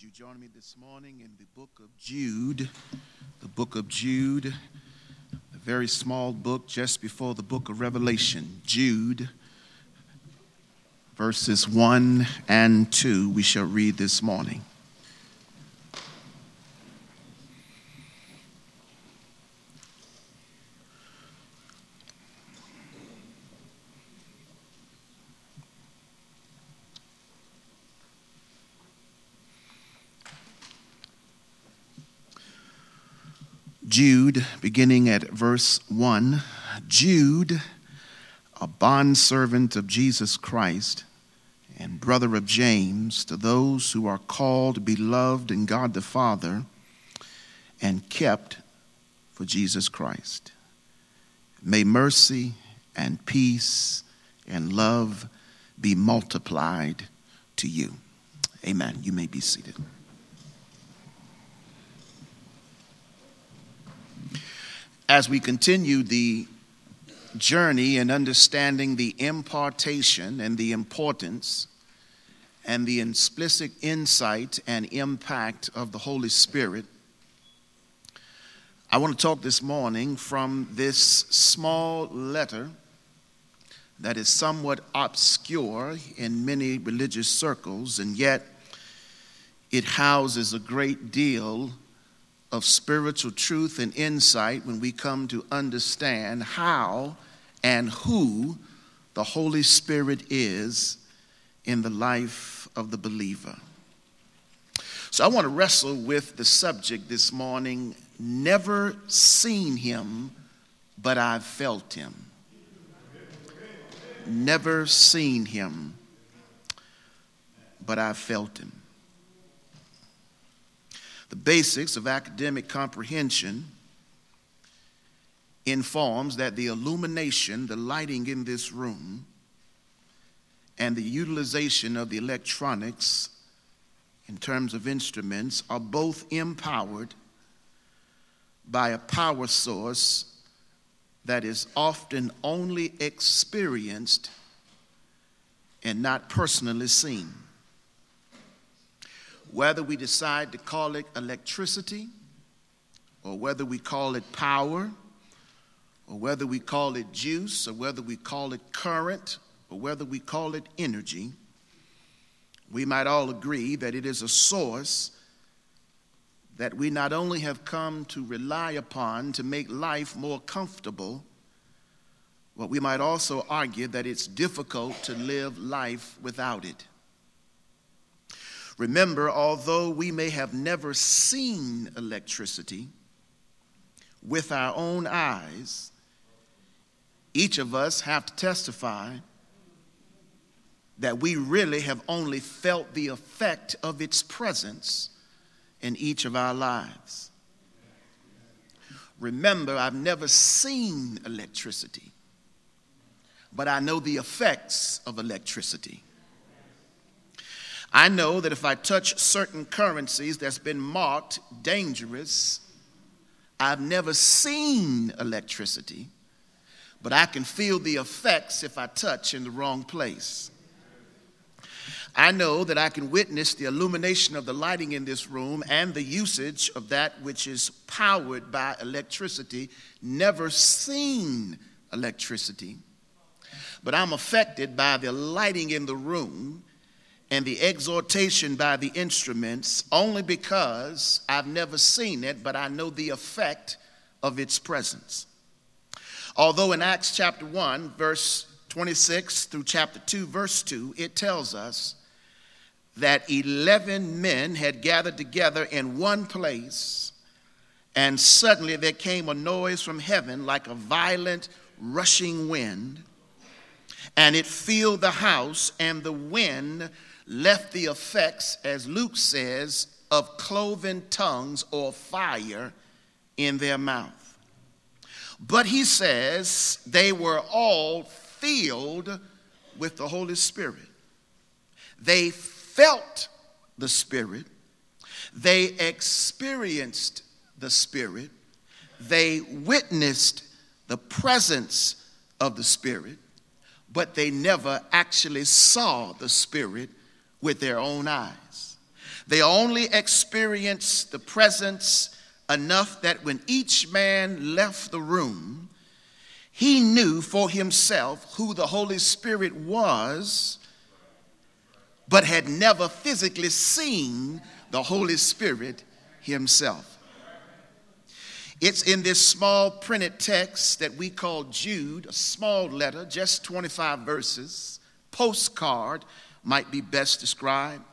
Would you join me this morning in the book of Jude? The book of Jude, a very small book just before the book of Revelation. Jude, verses 1 and 2, we shall read this morning. Jude, beginning at verse 1. Jude, a bondservant of Jesus Christ and brother of James, to those who are called, beloved in God the Father, and kept for Jesus Christ. May mercy and peace and love be multiplied to you. Amen. You may be seated. As we continue the journey in understanding the impartation and the importance and the explicit insight and impact of the Holy Spirit, I want to talk this morning from this small letter that is somewhat obscure in many religious circles, and yet it houses a great deal of spiritual truth and insight when we come to understand how and who the Holy Spirit is in the life of the believer. So I want to wrestle with the subject this morning never seen him, but I've felt him. Never seen him, but I've felt him the basics of academic comprehension informs that the illumination, the lighting in this room, and the utilization of the electronics in terms of instruments are both empowered by a power source that is often only experienced and not personally seen whether we decide to call it electricity, or whether we call it power, or whether we call it juice, or whether we call it current, or whether we call it energy, we might all agree that it is a source that we not only have come to rely upon to make life more comfortable, but we might also argue that it's difficult to live life without it. Remember, although we may have never seen electricity with our own eyes, each of us have to testify that we really have only felt the effect of its presence in each of our lives. Remember, I've never seen electricity, but I know the effects of electricity. I know that if I touch certain currencies that's been marked dangerous, I've never seen electricity, but I can feel the effects if I touch in the wrong place. I know that I can witness the illumination of the lighting in this room and the usage of that which is powered by electricity, never seen electricity. But I'm affected by the lighting in the room and the exhortation by the instruments only because I've never seen it, but I know the effect of its presence. Although in Acts chapter 1, verse 26 through chapter 2, verse 2, it tells us that 11 men had gathered together in one place, and suddenly there came a noise from heaven like a violent rushing wind, and it filled the house, and the wind left the effects, as Luke says, of cloven tongues or fire in their mouth. But he says they were all filled with the Holy Spirit. They felt the Spirit, they experienced the Spirit, they witnessed the presence of the Spirit, but they never actually saw the Spirit with their own eyes. They only experienced the presence enough that when each man left the room, he knew for himself who the Holy Spirit was, but had never physically seen the Holy Spirit himself. It's in this small printed text that we call Jude, a small letter, just 25 verses, postcard might be best described.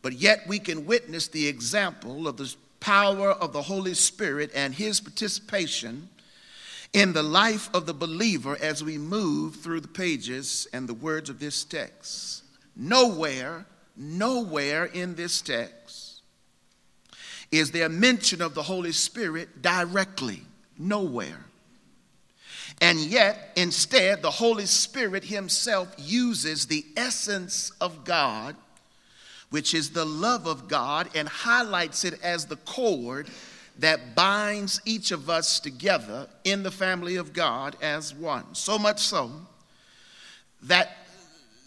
But yet we can witness the example of the power of the Holy Spirit and his participation in the life of the believer as we move through the pages and the words of this text. Nowhere, nowhere in this text is there mention of the Holy Spirit directly. Nowhere. And yet, instead, the Holy Spirit Himself uses the essence of God which is the love of God, and highlights it as the cord that binds each of us together in the family of God as one. So much so that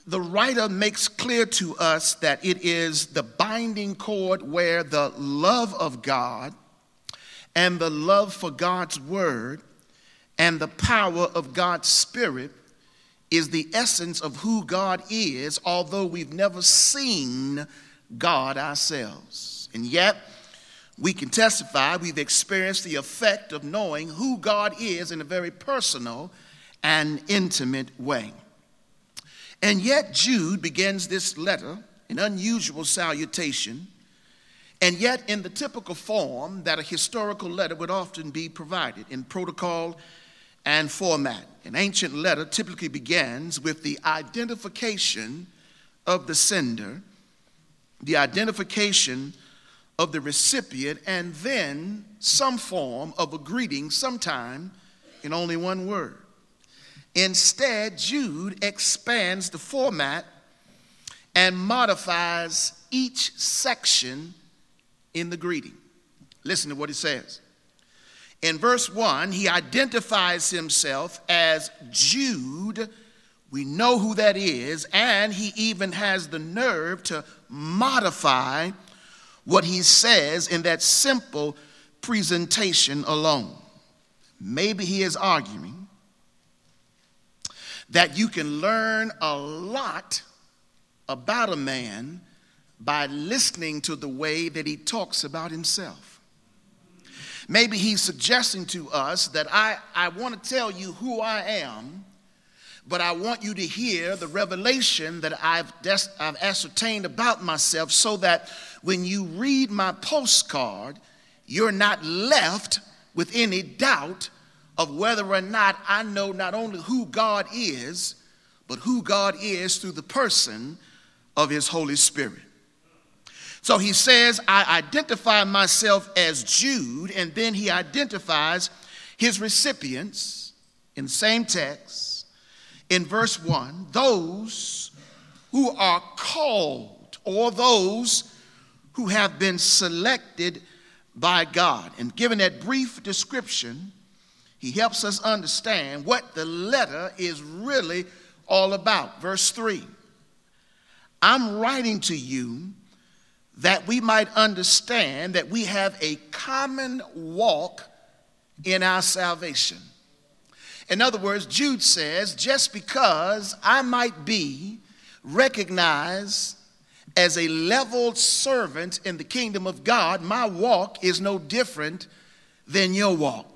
the writer makes clear to us that it is the binding cord where the love of God and the love for God's word and the power of God's spirit is the essence of who God is, although we've never seen God ourselves. And yet, we can testify we've experienced the effect of knowing who God is in a very personal and intimate way. And yet, Jude begins this letter, an unusual salutation, and yet in the typical form that a historical letter would often be provided in protocol and format. An ancient letter typically begins with the identification of the sender, the identification of the recipient, and then some form of a greeting, sometime in only one word. Instead, Jude expands the format and modifies each section in the greeting. Listen to what he says. In verse 1, he identifies himself as Jude. We know who that is, and he even has the nerve to modify what he says in that simple presentation alone. Maybe he is arguing that you can learn a lot about a man by listening to the way that he talks about himself. Maybe he's suggesting to us that I, I want to tell you who I am, but I want you to hear the revelation that I've, des- I've ascertained about myself so that when you read my postcard, you're not left with any doubt of whether or not I know not only who God is, but who God is through the person of His Holy Spirit. So he says, I identify myself as Jude, and then he identifies his recipients in the same text in verse 1 those who are called or those who have been selected by God. And given that brief description, he helps us understand what the letter is really all about. Verse 3 I'm writing to you that we might understand that we have a common walk in our salvation. In other words, Jude says, just because I might be recognized as a leveled servant in the kingdom of God, my walk is no different than your walk.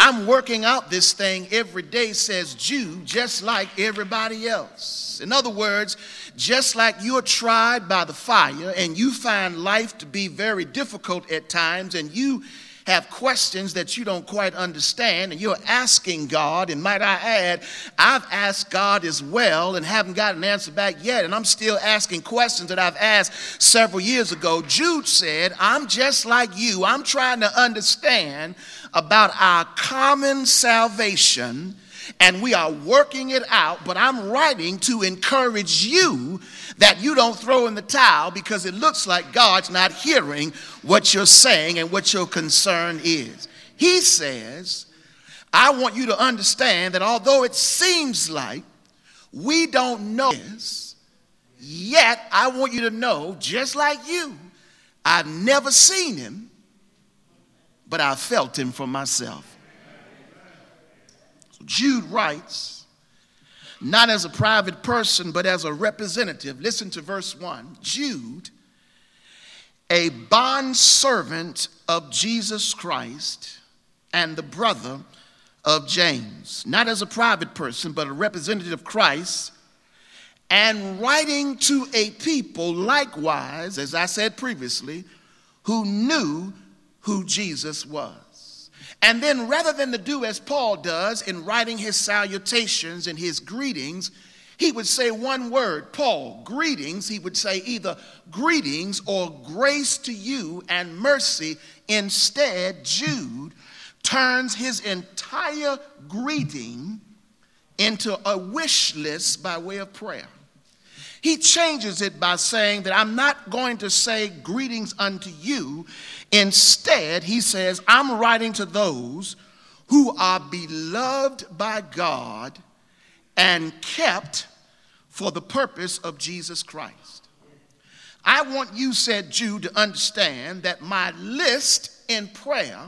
I'm working out this thing every day, says Jude, just like everybody else. In other words, just like you're tried by the fire and you find life to be very difficult at times and you have questions that you don't quite understand and you're asking God, and might I add, I've asked God as well and haven't got an answer back yet, and I'm still asking questions that I've asked several years ago. Jude said, I'm just like you. I'm trying to understand about our common salvation and we are working it out, but I'm writing to encourage you that you don't throw in the towel because it looks like God's not hearing what you're saying and what your concern is. He says, I want you to understand that although it seems like we don't know this, Yet, I want you to know, just like you, I've never seen him, but I felt him for myself. So Jude writes, not as a private person, but as a representative. Listen to verse 1. Jude, a bondservant of Jesus Christ and the brother of James, not as a private person, but a representative of Christ, and writing to a people likewise, as I said previously, who knew who Jesus was. And then, rather than to do as Paul does in writing his salutations and his greetings, he would say one word, Paul, greetings. He would say either greetings or grace to you and mercy. Instead, Jude turns his entire greeting into a wish list by way of prayer. He changes it by saying that I'm not going to say greetings unto you. Instead, he says, I'm writing to those who are beloved by God and kept for the purpose of Jesus Christ. I want you, said Jude, to understand that my list in prayer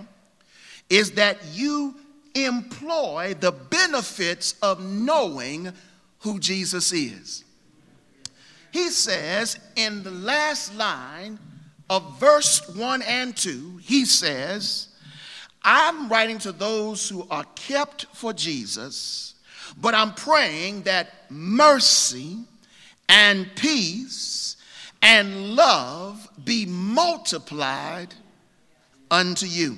is that you employ the benefits of knowing who Jesus is. He says in the last line of verse 1 and 2, he says, I'm writing to those who are kept for Jesus, but I'm praying that mercy and peace and love be multiplied unto you.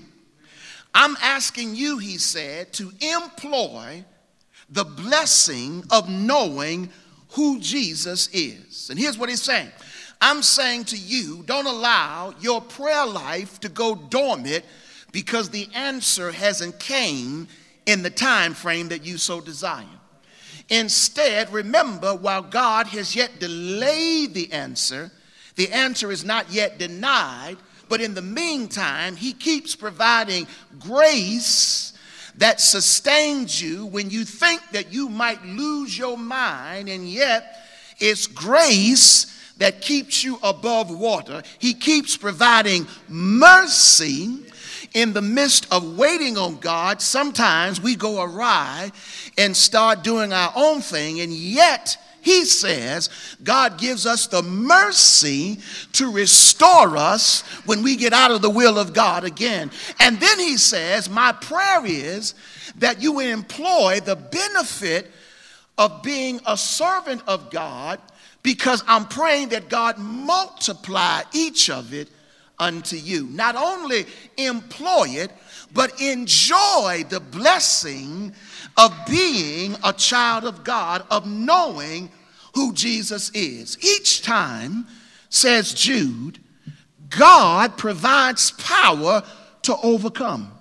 I'm asking you, he said, to employ the blessing of knowing who Jesus is. And here's what he's saying I'm saying to you, don't allow your prayer life to go dormant because the answer hasn't came in the time frame that you so desire. Instead, remember, while God has yet delayed the answer, the answer is not yet denied but in the meantime, He keeps providing grace that sustains you when you think that you might lose your mind, and yet it's grace that keeps you above water. He keeps providing mercy in the midst of waiting on God. Sometimes we go awry and start doing our own thing, and yet he says God gives us the mercy to restore us when we get out of the will of God again. And then he says, My prayer is that you will employ the benefit of being a servant of God because I'm praying that God multiply each of it unto you. Not only employ it, but enjoy the blessing of being a child of God, of knowing who Jesus is. Each time, says Jude, God provides power to overcome.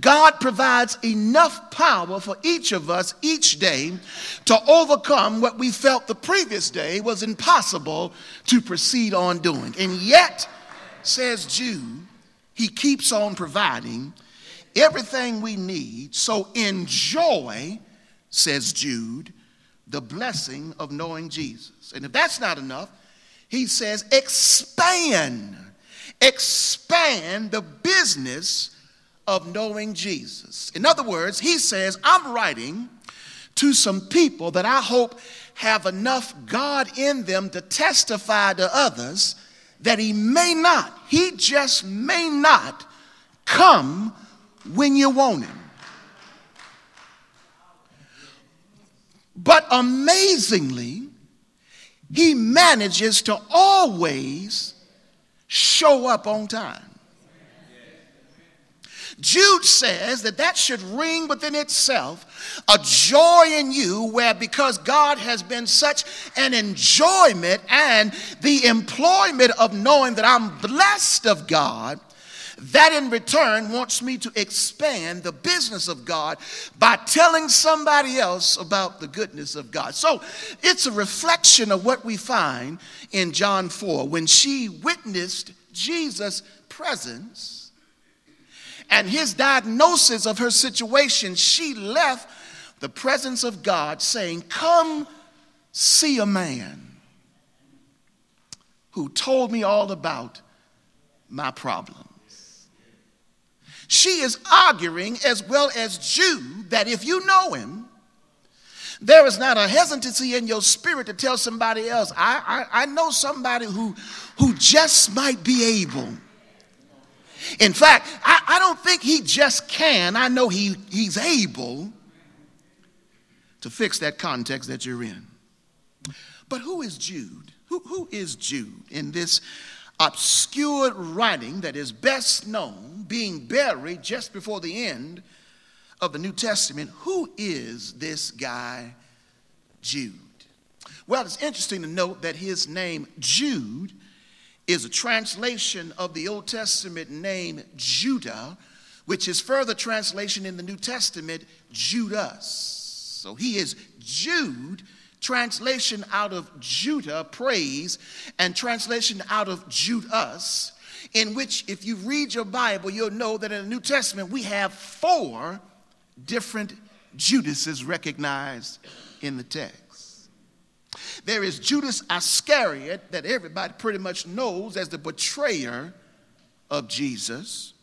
God provides enough power for each of us each day to overcome what we felt the previous day was impossible to proceed on doing. And yet, says Jude, he keeps on providing everything we need. So enjoy, says Jude, the blessing of knowing Jesus. And if that's not enough, he says, expand, expand the business of knowing Jesus. In other words, he says, I'm writing to some people that I hope have enough God in them to testify to others that he may not, he just may not come when you want him. But amazingly, he manages to always show up on time. Jude says that that should ring within itself a joy in you where because God has been such an enjoyment and the employment of knowing that I'm blessed of God, that in return wants me to expand the business of God by telling somebody else about the goodness of God. So it's a reflection of what we find in John 4 when she witnessed Jesus' presence and his diagnosis of her situation, she left the presence of God saying, Come see a man. who told me all about my problems. She is arguing, as well as Jude, that if you know him, there is not a hesitancy in your spirit to tell somebody else, I, I, I know somebody who, who just might be able. In fact, I, I don't think he just can, I know he, he's able to fix that context that you're in. But who is Jude? Who, who is Jude in this obscure writing that is best known, being buried just before the end of the New Testament? Who is this guy, Jude? Well, it's interesting to note that his name, Jude, is a translation of the Old Testament name Judah, which is further translation in the New Testament, Judas. So he is Jude translation out of Judah, praise, and translation out of Judas, in which, if you read your Bible, you'll know that in the New Testament we have four different Judases recognized in the text. There is Judas Iscariot, that everybody pretty much knows as the betrayer of Jesus.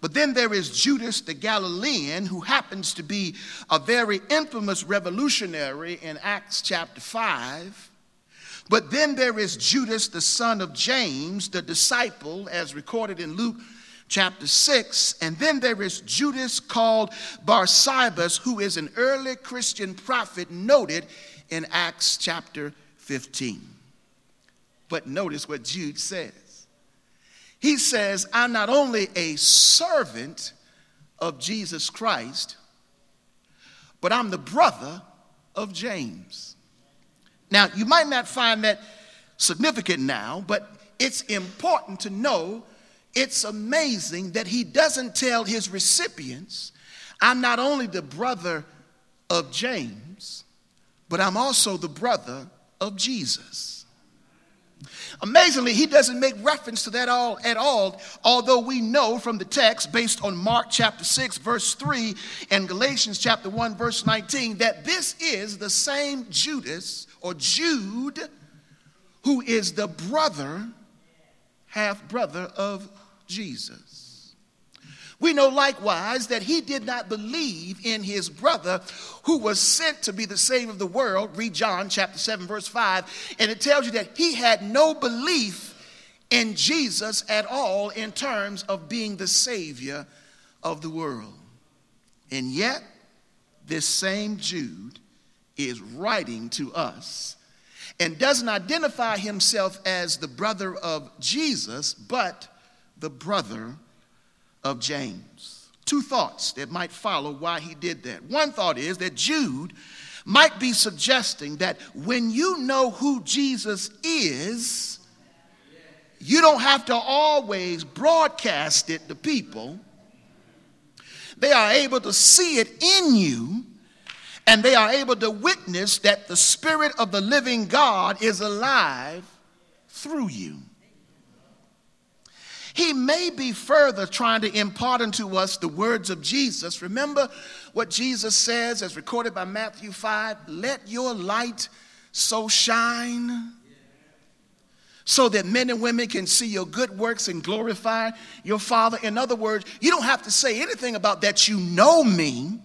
But then there is Judas the Galilean, who happens to be a very infamous revolutionary in Acts chapter 5. But then there is Judas, the son of James, the disciple, as recorded in Luke chapter 6. And then there is Judas called Barsabas, who is an early Christian prophet noted in Acts chapter 15. But notice what Jude says. He says, I'm not only a servant of Jesus Christ, but I'm the brother of James. Now, you might not find that significant now, but it's important to know it's amazing that he doesn't tell his recipients, I'm not only the brother of James, but I'm also the brother of Jesus. Amazingly, he doesn't make reference to that all at all, although we know from the text based on Mark chapter 6 verse 3 and Galatians chapter 1 verse 19 that this is the same Judas or Jude who is the brother half brother of Jesus. We know likewise that he did not believe in his brother who was sent to be the Savior of the world. Read John chapter 7, verse 5. And it tells you that he had no belief in Jesus at all in terms of being the Savior of the world. And yet, this same Jude is writing to us and doesn't identify himself as the brother of Jesus, but the brother of James. Two thoughts that might follow why he did that. One thought is that Jude might be suggesting that when you know who Jesus is, you don't have to always broadcast it to people. They are able to see it in you, and they are able to witness that the Spirit of the living God is alive through you. He may be further trying to impart unto us the words of Jesus. Remember what Jesus says, as recorded by Matthew 5 let your light so shine so that men and women can see your good works and glorify your Father. In other words, you don't have to say anything about that you know me.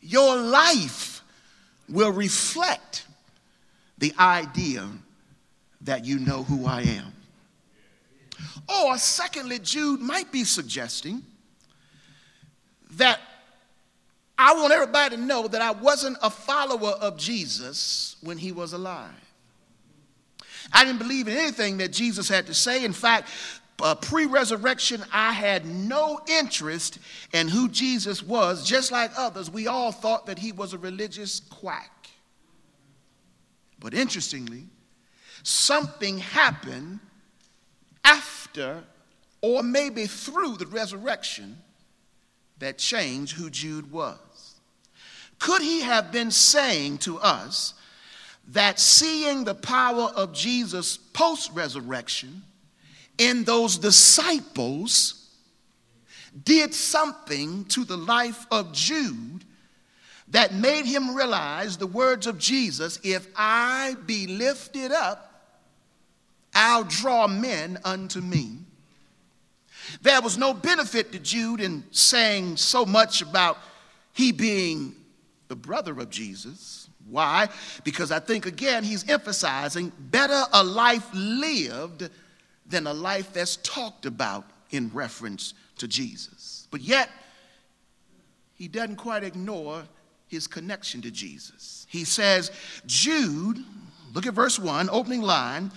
Your life will reflect the idea that you know who I am. Or, secondly, Jude might be suggesting that I want everybody to know that I wasn't a follower of Jesus when he was alive. I didn't believe in anything that Jesus had to say. In fact, uh, pre resurrection, I had no interest in who Jesus was. Just like others, we all thought that he was a religious quack. But interestingly, something happened after or maybe through the resurrection that changed who Jude was. Could he have been saying to us that seeing the power of Jesus post resurrection in those disciples did something to the life of Jude that made him realize the words of Jesus if I be lifted up, I'll draw men unto me. There was no benefit to Jude in saying so much about he being the brother of Jesus. Why? Because I think, again, he's emphasizing better a life lived than a life that's talked about in reference to Jesus. But yet, he doesn't quite ignore his connection to Jesus. He says, Jude, look at verse 1, opening line,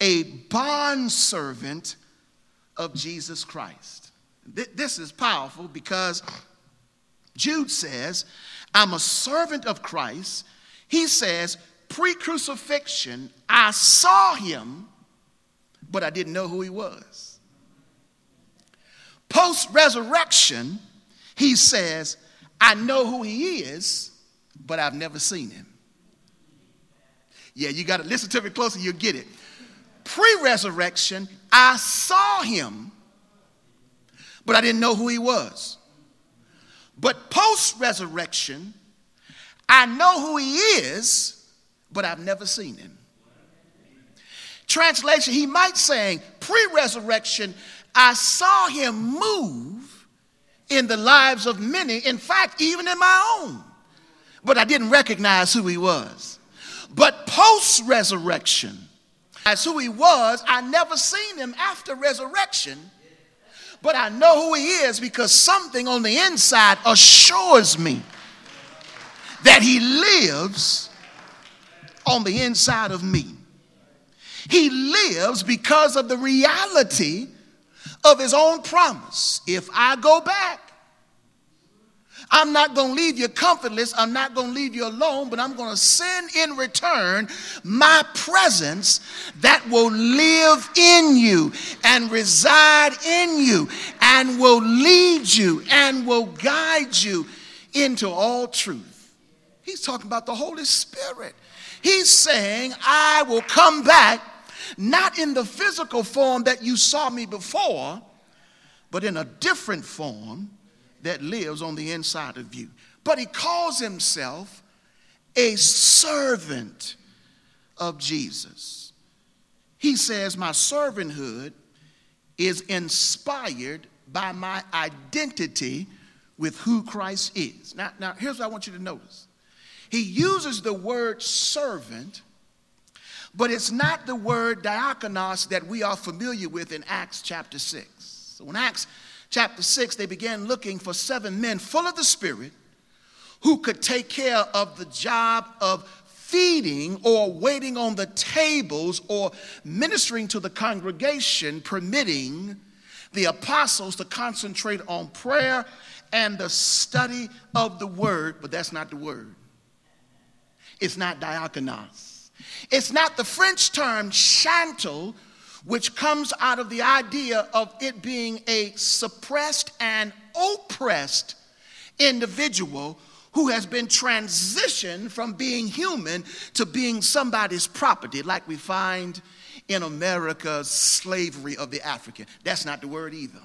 a bondservant of Jesus Christ. This is powerful because Jude says, I'm a servant of Christ. He says, pre crucifixion, I saw him, but I didn't know who he was. Post resurrection, he says, I know who he is, but I've never seen him. Yeah, you got to listen to me closely, you'll get it. Pre resurrection, I saw him, but I didn't know who he was. But post resurrection, I know who he is, but I've never seen him. Translation, he might say, pre resurrection, I saw him move in the lives of many, in fact, even in my own, but I didn't recognize who he was. But post resurrection, as who he was, I never seen him after resurrection but I know who he is because something on the inside assures me that he lives on the inside of me. He lives because of the reality of his own promise. If I go back, I'm not going to leave you comfortless. I'm not going to leave you alone, but I'm going to send in return my presence that will live in you and reside in you and will lead you and will guide you into all truth. He's talking about the Holy Spirit. He's saying, I will come back not in the physical form that you saw me before, but in a different form that lives on the inside of you. But he calls himself a servant of Jesus. He says, My servanthood is inspired by my identity with who Christ is. Now, now here's what I want you to notice. He uses the word servant, but it's not the word diakonos that we are familiar with in Acts chapter 6. So in Acts chapter 6, they began looking for seven men full of the Spirit who could take care of the job of feeding or waiting on the tables or ministering to the congregation, permitting the apostles to concentrate on prayer and the study of the word, but that's not the word. It's not diakonos. It's not the French term chattel, which comes out of the idea of it being a suppressed and oppressed individual who has been transitioned from being human to being somebody's property, like we find in America's slavery of the African. That's not the word either.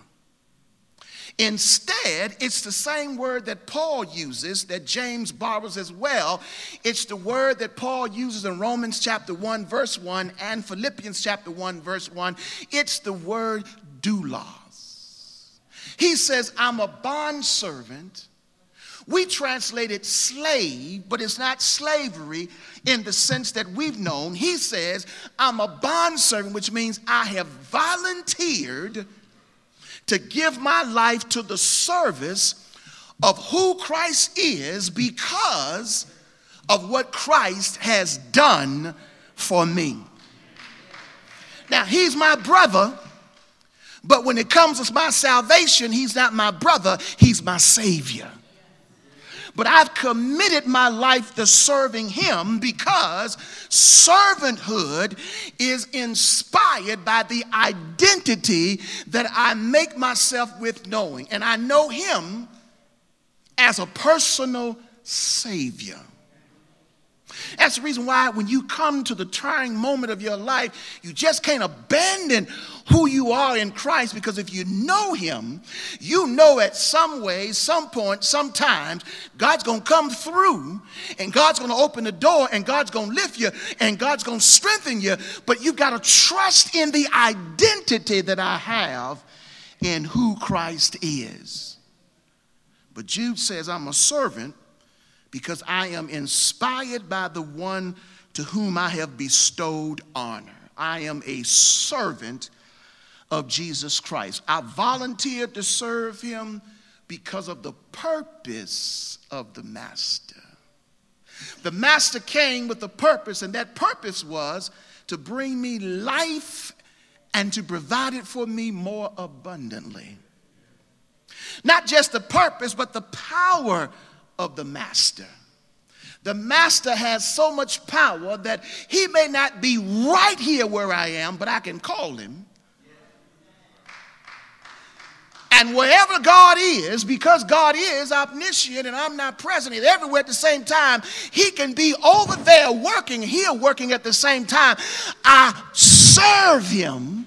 Instead, it's the same word that Paul uses, that James borrows as well. It's the word that Paul uses in Romans chapter 1, verse 1, and Philippians chapter 1, verse 1. It's the word doulos. He says, I'm a bondservant. We translate it slave, but it's not slavery in the sense that we've known. He says, I'm a bondservant, which means I have volunteered to give my life to the service of who Christ is because of what Christ has done for me. Now, he's my brother, but when it comes to my salvation, he's not my brother, he's my savior but I've committed my life to serving Him because servanthood is inspired by the identity that I make myself with knowing. And I know Him as a personal Savior. That's the reason why, when you come to the trying moment of your life, you just can't abandon who you are in Christ because if you know Him, you know at some way, some point, sometimes, God's going to come through and God's going to open the door and God's going to lift you and God's going to strengthen you. But you've got to trust in the identity that I have in who Christ is. But Jude says, I'm a servant because I am inspired by the one to whom I have bestowed honor. I am a servant of Jesus Christ. I volunteered to serve him because of the purpose of the master. The master came with a purpose, and that purpose was to bring me life and to provide it for me more abundantly. Not just the purpose, but the power of the master. The master has so much power that he may not be right here where I am, but I can call him. And wherever God is, because God is omniscient and I'm not present, He's everywhere at the same time, He can be over there working, here working at the same time. I serve Him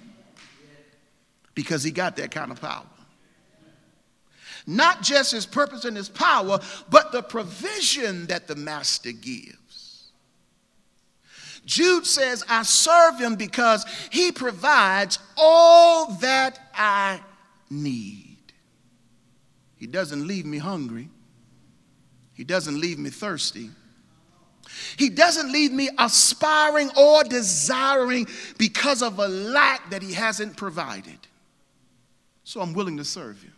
because He got that kind of power not just his purpose and his power, but the provision that the master gives. Jude says, I serve him because he provides all that I need. He doesn't leave me hungry, he doesn't leave me thirsty. He doesn't leave me aspiring or desiring because of a lack that he hasn't provided. So I'm willing to serve him.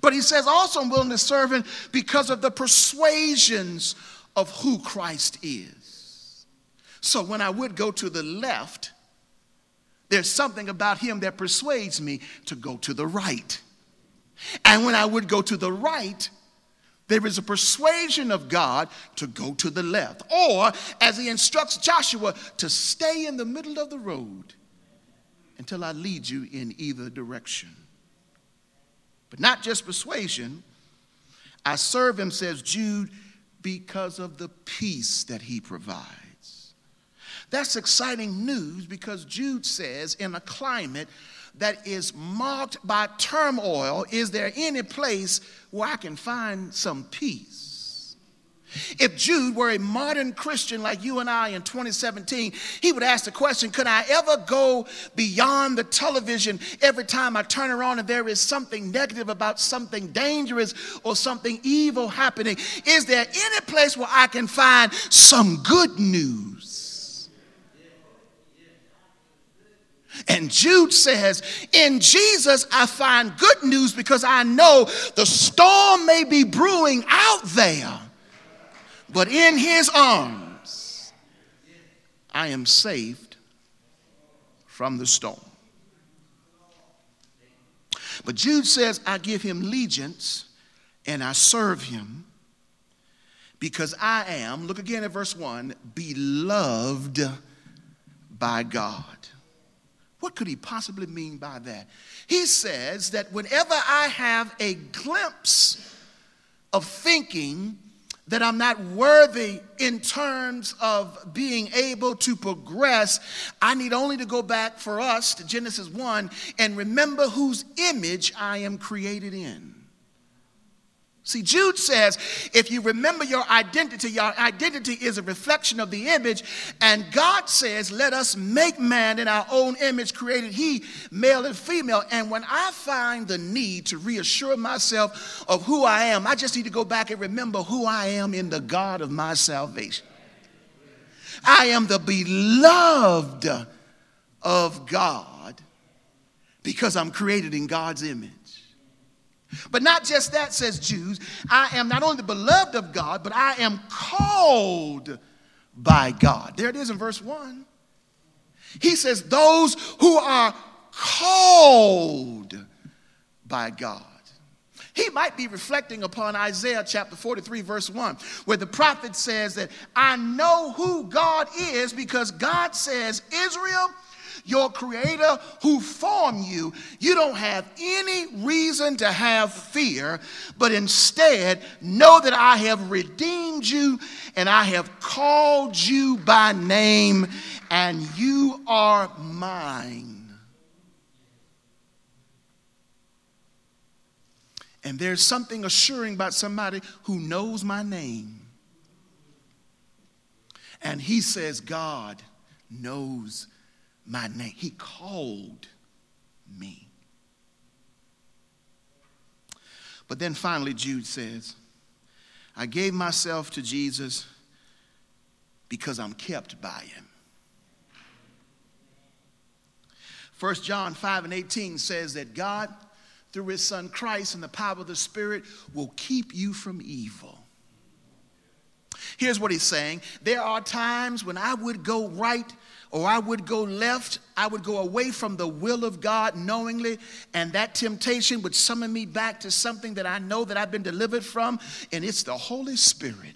But he says also, I'm willing to serve him because of the persuasions of who Christ is. So when I would go to the left, there's something about him that persuades me to go to the right. And when I would go to the right, there is a persuasion of God to go to the left. Or, as he instructs Joshua, to stay in the middle of the road until I lead you in either direction. But not just persuasion. I serve him, says Jude, because of the peace that he provides. That's exciting news because Jude says, in a climate that is marked by turmoil, is there any place where I can find some peace? If Jude were a modern Christian like you and I in 2017, he would ask the question Could I ever go beyond the television every time I turn around and there is something negative about something dangerous or something evil happening? Is there any place where I can find some good news? And Jude says, In Jesus, I find good news because I know the storm may be brewing out there but in his arms, I am saved from the storm. But Jude says, I give him allegiance and I serve him because I am, look again at verse 1, beloved by God. What could he possibly mean by that? He says that whenever I have a glimpse of thinking that I'm not worthy in terms of being able to progress, I need only to go back for us to Genesis 1 and remember whose image I am created in. See, Jude says, if you remember your identity, your identity is a reflection of the image. And God says, let us make man in our own image, created he, male and female. And when I find the need to reassure myself of who I am, I just need to go back and remember who I am in the God of my salvation. I am the beloved of God because I'm created in God's image. But not just that, says Jews. I am not only the beloved of God, but I am called by God. There it is in verse 1. He says, Those who are called by God. He might be reflecting upon Isaiah chapter 43, verse 1, where the prophet says that I know who God is because God says, Israel, your creator who formed you, you don't have any reason to have fear, but instead know that I have redeemed you and I have called you by name, and you are mine. And there's something assuring about somebody who knows my name. And he says, God knows my name. He called me. But then finally, Jude says, I gave myself to Jesus because I'm kept by him. 1 John 5 and 18 says that God through his son Christ and the power of the Spirit will keep you from evil. Here's what he's saying there are times when I would go right or I would go left, I would go away from the will of God knowingly, and that temptation would summon me back to something that I know that I've been delivered from, and it's the Holy Spirit.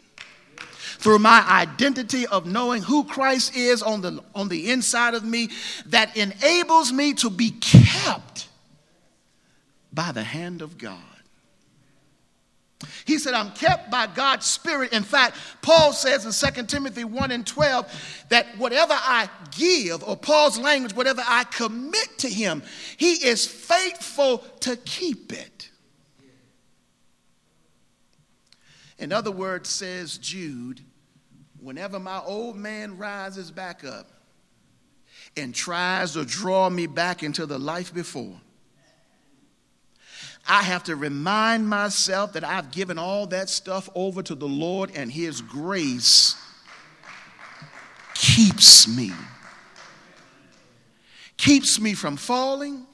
Through my identity of knowing who Christ is on the, on the inside of me, that enables me to be kept by the hand of God. He said, I'm kept by God's Spirit. In fact, Paul says in 2 Timothy 1 and 12 that whatever I give, or Paul's language, whatever I commit to him, he is faithful to keep it. In other words, says Jude, whenever my old man rises back up and tries to draw me back into the life before, I have to remind myself that I've given all that stuff over to the Lord, and His grace keeps me. Keeps me from falling,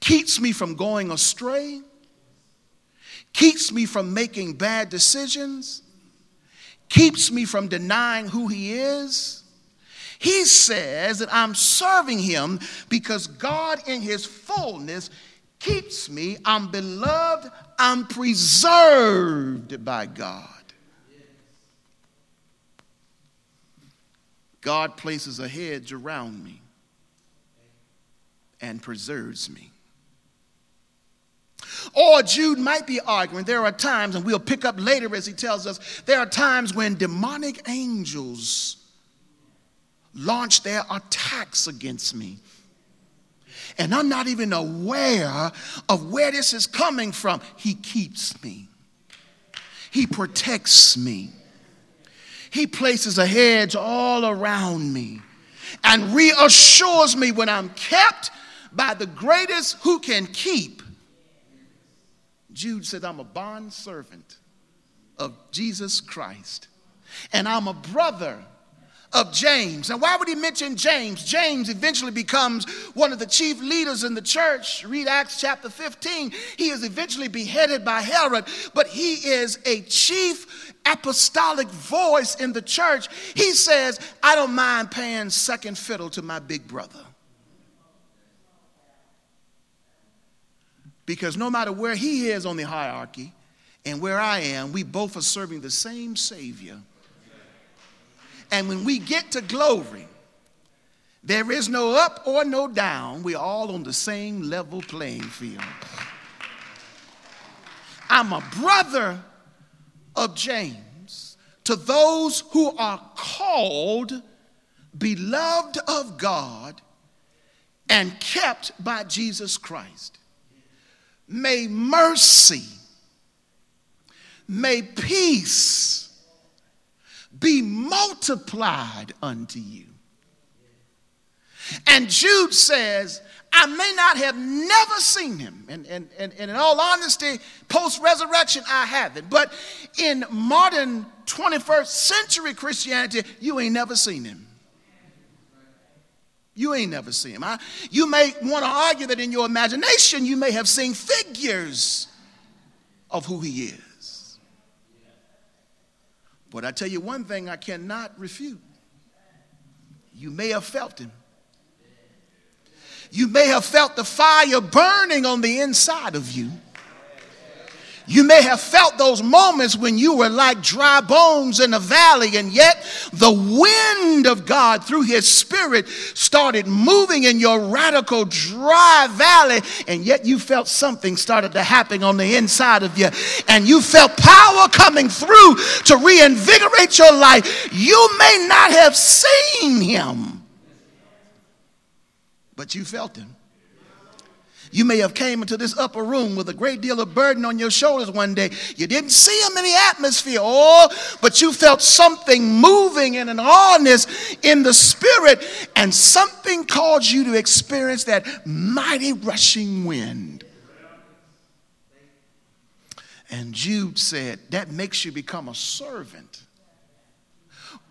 keeps me from going astray, keeps me from making bad decisions, keeps me from denying who He is. He says that I'm serving Him because God, in His fullness, keeps me. I'm beloved. I'm preserved by God. God places a hedge around me and preserves me. Or Jude might be arguing there are times, and we'll pick up later as he tells us, there are times when demonic angels launch their attacks against me and I'm not even aware of where this is coming from. He keeps me, He protects me, He places a hedge all around me and reassures me when I'm kept by the greatest who can keep. Jude said, I'm a bond servant of Jesus Christ, and I'm a brother of James. And why would he mention James? James eventually becomes one of the chief leaders in the church. Read Acts chapter 15. He is eventually beheaded by Herod, but he is a chief apostolic voice in the church. He says, I don't mind paying second fiddle to my big brother. Because no matter where he is on the hierarchy and where I am, we both are serving the same Savior. And when we get to glory, there is no up or no down. We're all on the same level playing field. I'm a brother of James to those who are called, beloved of God, and kept by Jesus Christ. May mercy, may peace, be multiplied unto you. And Jude says, I may not have never seen him. And, and, and, and in all honesty, post resurrection, I haven't. But in modern 21st century Christianity, you ain't never seen him. You ain't never seen him. I, you may want to argue that in your imagination, you may have seen figures of who he is. But I tell you one thing I cannot refute. You may have felt him. You may have felt the fire burning on the inside of you. You may have felt those moments when you were like dry bones in a valley, and yet the wind of God through His Spirit started moving in your radical dry valley, and yet you felt something started to happen on the inside of you, and you felt power coming through to reinvigorate your life. You may not have seen Him, but you felt Him. You may have came into this upper room with a great deal of burden on your shoulders one day. You didn't see him in the atmosphere, oh, but you felt something moving and an awness in the spirit, and something caused you to experience that mighty rushing wind. And Jude said, that makes you become a servant.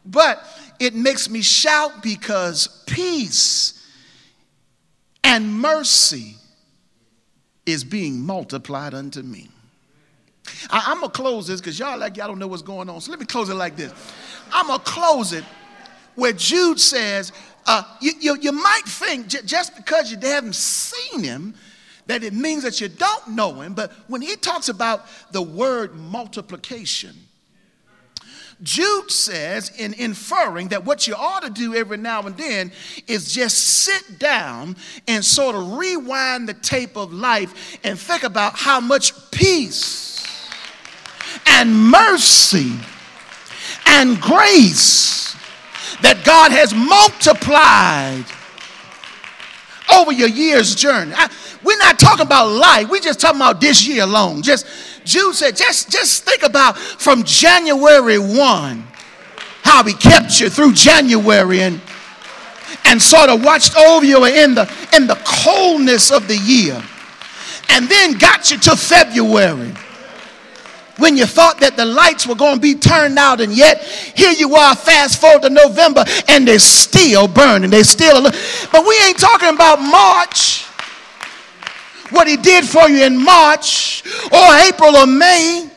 But it makes me shout because peace and mercy is being multiplied unto me. I, am gonna close this because y'all like y'all don't know what's going on. So let me close it like this. I'm gonna close it where Jude says, uh, you, you, you, might think j- just because you haven't seen him that it means that you don't know him, but when he talks about the word multiplication, Jude says, in inferring that what you ought to do every now and then is just sit down and sort of rewind the tape of life and think about how much peace and mercy and grace that God has multiplied over your year's journey. I, we're not talking about life, we're just talking about this year alone. Just Jude said, just, just think about from January 1, how he kept you through January and, and sort of watched over you in the, in the coldness of the year. And then got you to February when you thought that the lights were going to be turned out, and yet here you are, fast forward to November, and they're still burning. They still, but we ain't talking about March what he did for you in March or April or May.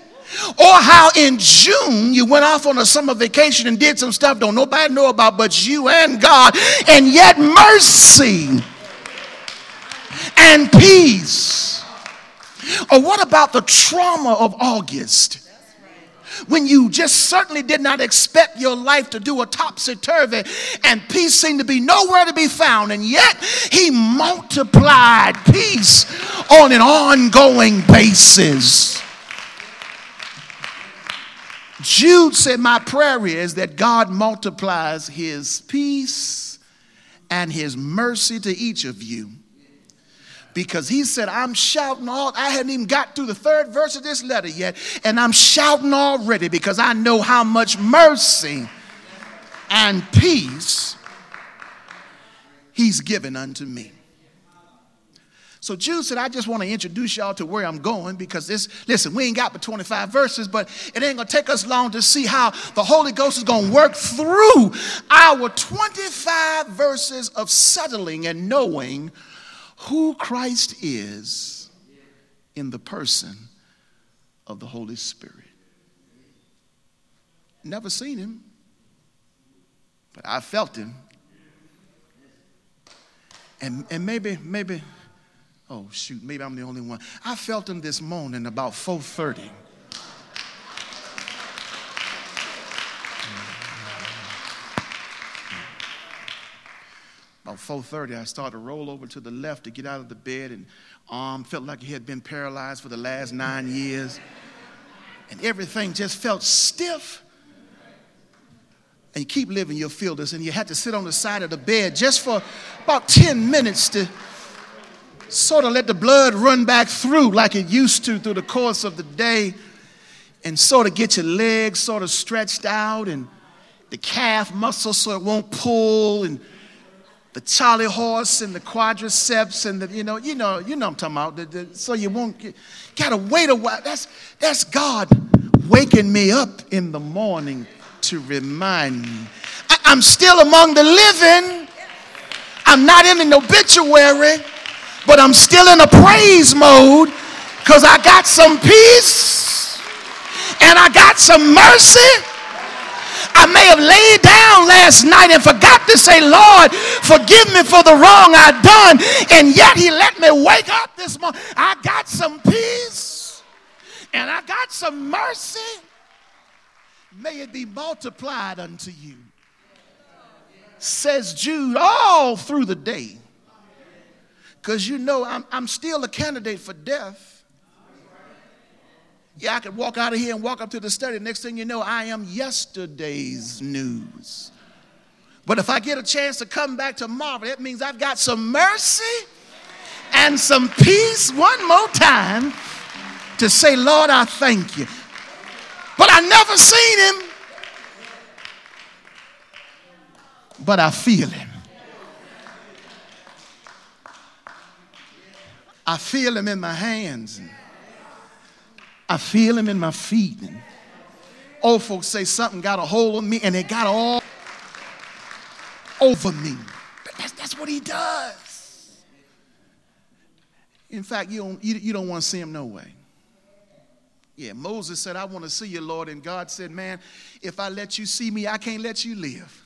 Or how in June you went off on a summer vacation and did some stuff don't nobody know about but you and God, and yet mercy and peace. Or what about the trauma of August? When you just certainly did not expect your life to do a topsy turvy and peace seemed to be nowhere to be found. And yet he multiplied peace on an ongoing basis. Jude said, My prayer is that God multiplies his peace and his mercy to each of you because he said, I'm shouting all, I hadn't even got through the third verse of this letter yet, and I'm shouting already because I know how much mercy and peace he's given unto me. So Jude said, I just want to introduce y'all to where I'm going because this, listen, we ain't got but 25 verses, but it ain't going to take us long to see how the Holy Ghost is going to work through our 25 verses of settling and knowing who Christ is in the person of the Holy Spirit. Never seen him, but I felt him. And, and maybe, maybe, oh shoot, maybe I'm the only one. I felt him this morning about 430. About 4:30, I started to roll over to the left to get out of the bed, and arm felt like he had been paralyzed for the last nine years, and everything just felt stiff. And you keep living, you'll feel this, and you had to sit on the side of the bed just for about 10 minutes to sort of let the blood run back through like it used to through the course of the day, and sort of get your legs sort of stretched out and the calf muscle so it won't pull and the Charlie horse and the quadriceps and the, you know, you know, you know I'm talking about. So you won't get, gotta wait a while. That's, that's God waking me up in the morning to remind me. I, I'm still among the living. I'm not in an obituary, but I'm still in a praise mode because I got some peace and I got some mercy I may have laid down last night and forgot to say, Lord, forgive me for the wrong I've done. And yet he let me wake up this morning. I got some peace and I got some mercy. May it be multiplied unto you. Says Jude all through the day. Because you know I'm, I'm still a candidate for death. Yeah, I could walk out of here and walk up to the study. Next thing you know, I am yesterday's news. But if I get a chance to come back tomorrow, that means I've got some mercy and some peace one more time to say, Lord, I thank you. But I never seen him. But I feel him. I feel him in my hands. I feel him in my feet. And old folks say something got a hold of me and it got all over me. But that's, that's what he does. In fact, you don't, you, you don't want to see him no way. Yeah, Moses said, I want to see you, Lord. And God said, Man, if I let you see me, I can't let you live.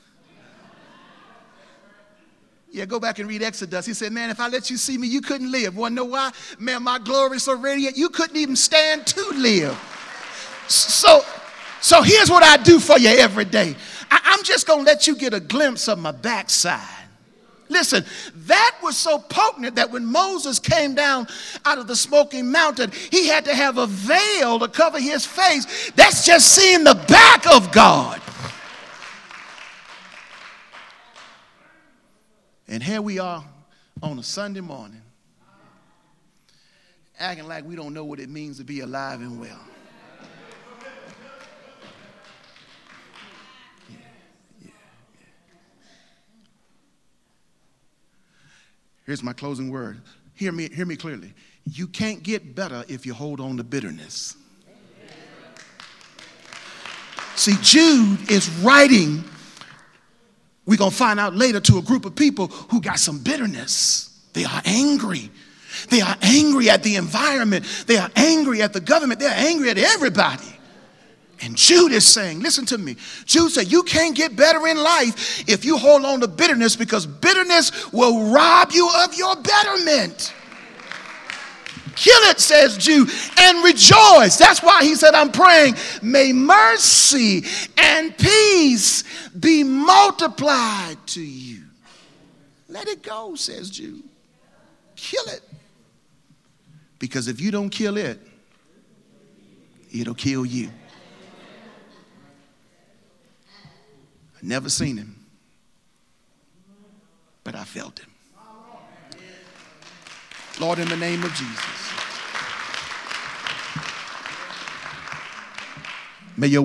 Yeah, go back and read Exodus. He said, Man, if I let you see me, you couldn't live. Wanna know why? Man, my glory is so radiant, you couldn't even stand to live. So, so here's what I do for you every day. I, I'm just gonna let you get a glimpse of my backside. Listen, that was so potent that when Moses came down out of the smoking mountain, he had to have a veil to cover his face. That's just seeing the back of God. And here we are on a Sunday morning, acting like we don't know what it means to be alive and well. Here's my closing word. Hear me, hear me clearly. You can't get better if you hold on to bitterness. See, Jude is writing, we're going to find out later, to a group of people who got some bitterness. They are angry. They are angry at the environment. They are angry at the government. They're angry at everybody. And Jude is saying, listen to me. Jude said, You can't get better in life if you hold on to bitterness because bitterness will rob you of your betterment. Kill it, says Jude, and rejoice. That's why he said, I'm praying, may mercy and peace be multiplied to you. Let it go, says Jude. Kill it. Because if you don't kill it, it'll kill you. I've never seen him, but I felt him. Lord, in the name of Jesus, may your